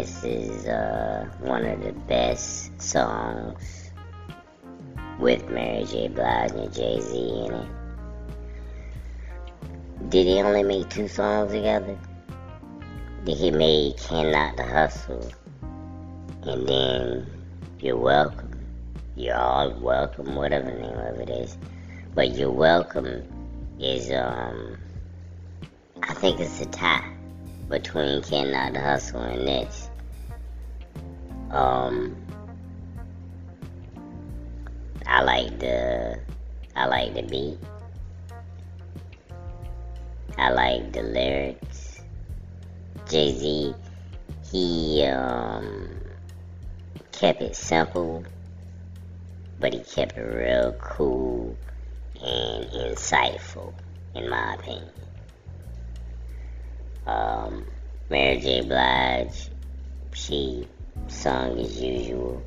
this is uh, one of the best songs with Mary J. Blige and Jay Z in it. Did he only make two songs together? Did he make Can't Knock the Hustle? And then You're Welcome. You're all welcome, whatever the name of it is. But You're Welcome is, um, I think it's a tie between Can't Knock the Hustle and this. Um, I like the, I like the beat. I like the lyrics. Jay Z, he um, kept it simple, but he kept it real cool and insightful, in my opinion. Um, Mary J. Blige, she sung as usual.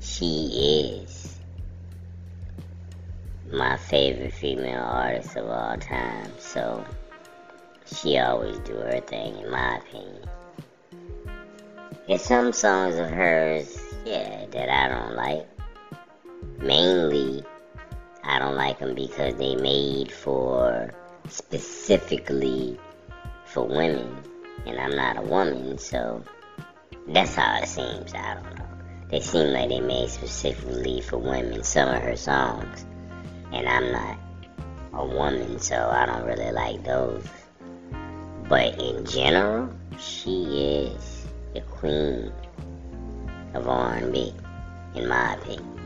She is my favorite female artist of all time, so she always do her thing, in my opinion. There's some songs of hers, yeah, that I don't like. Mainly, I don't like them because they made for specifically for women, and I'm not a woman, so that's how it seems. I don't know. They seem like they made specifically for women some of her songs, and I'm not a woman, so I don't really like those. But in general, she is the queen of R&B, in my opinion.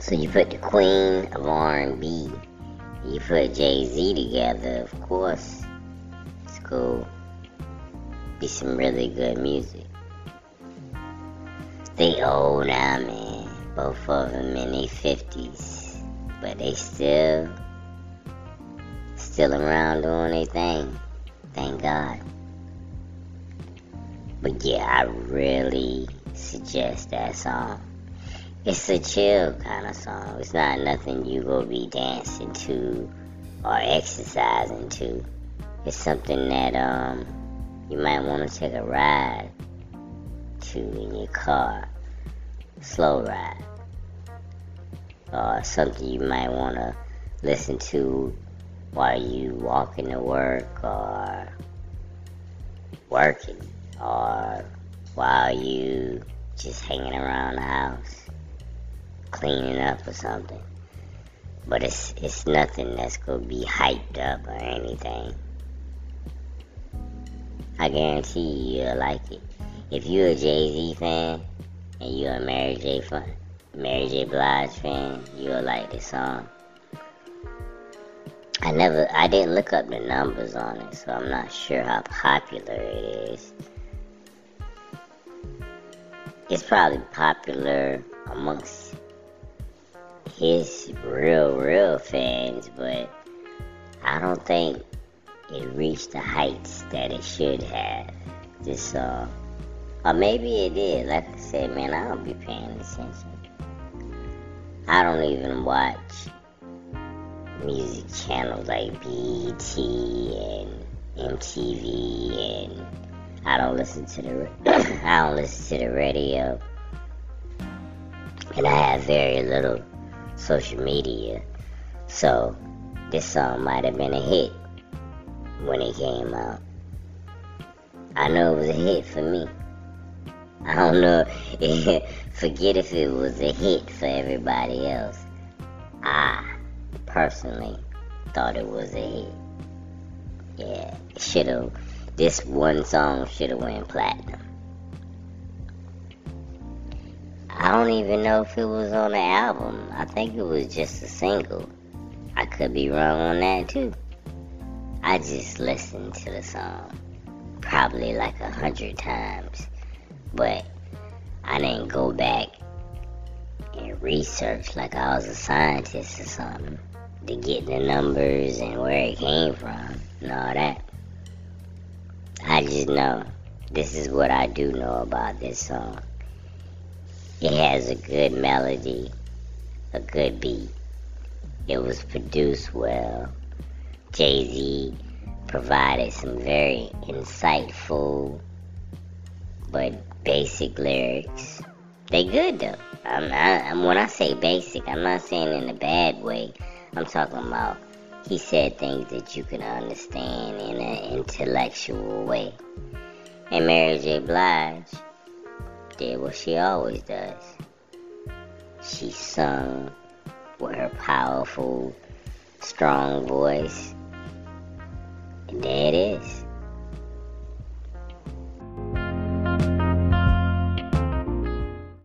So you put the queen of R&B, you put Jay Z together, of course, it's cool. Be some really good music. They old now, man. Both of them in their fifties, but they still still around doing their thing. Thank God. But yeah, I really suggest that song. It's a chill kind of song. It's not nothing you go be dancing to or exercising to. It's something that um you might want to take a ride to in your car. Slow ride. Or something you might want to listen to while you walking to work or working or while you just hanging around the house cleaning up or something but it's it's nothing that's gonna be hyped up or anything I guarantee you you'll like it if you're a Jay-Z fan and you're a Mary J fan Mary J Blige fan you'll like this song I never, I didn't look up the numbers on it, so I'm not sure how popular it is. It's probably popular amongst his real, real fans, but I don't think it reached the heights that it should have. This uh, song. Or maybe it did. Like I said, man, I don't be paying attention. I don't even watch music channels like BET and MTV and I don't listen to the I don't listen to the radio and I have very little social media so this song might have been a hit when it came out I know it was a hit for me I don't know forget if it was a hit for everybody else I personally thought it was a hit. Yeah, should have. This one song should have went platinum. I don't even know if it was on the album. I think it was just a single. I could be wrong on that too. I just listened to the song probably like a hundred times, but I didn't go back and research like I was a scientist or something to get the numbers and where it came from and all that. I just know this is what I do know about this song. It has a good melody, a good beat. It was produced well. Jay Z provided some very insightful but basic lyrics. They good though. I'm, I, when I say basic, I'm not saying in a bad way. I'm talking about he said things that you can understand in an intellectual way. And Mary J. Blige did what she always does. She sung with her powerful, strong voice. And there it is.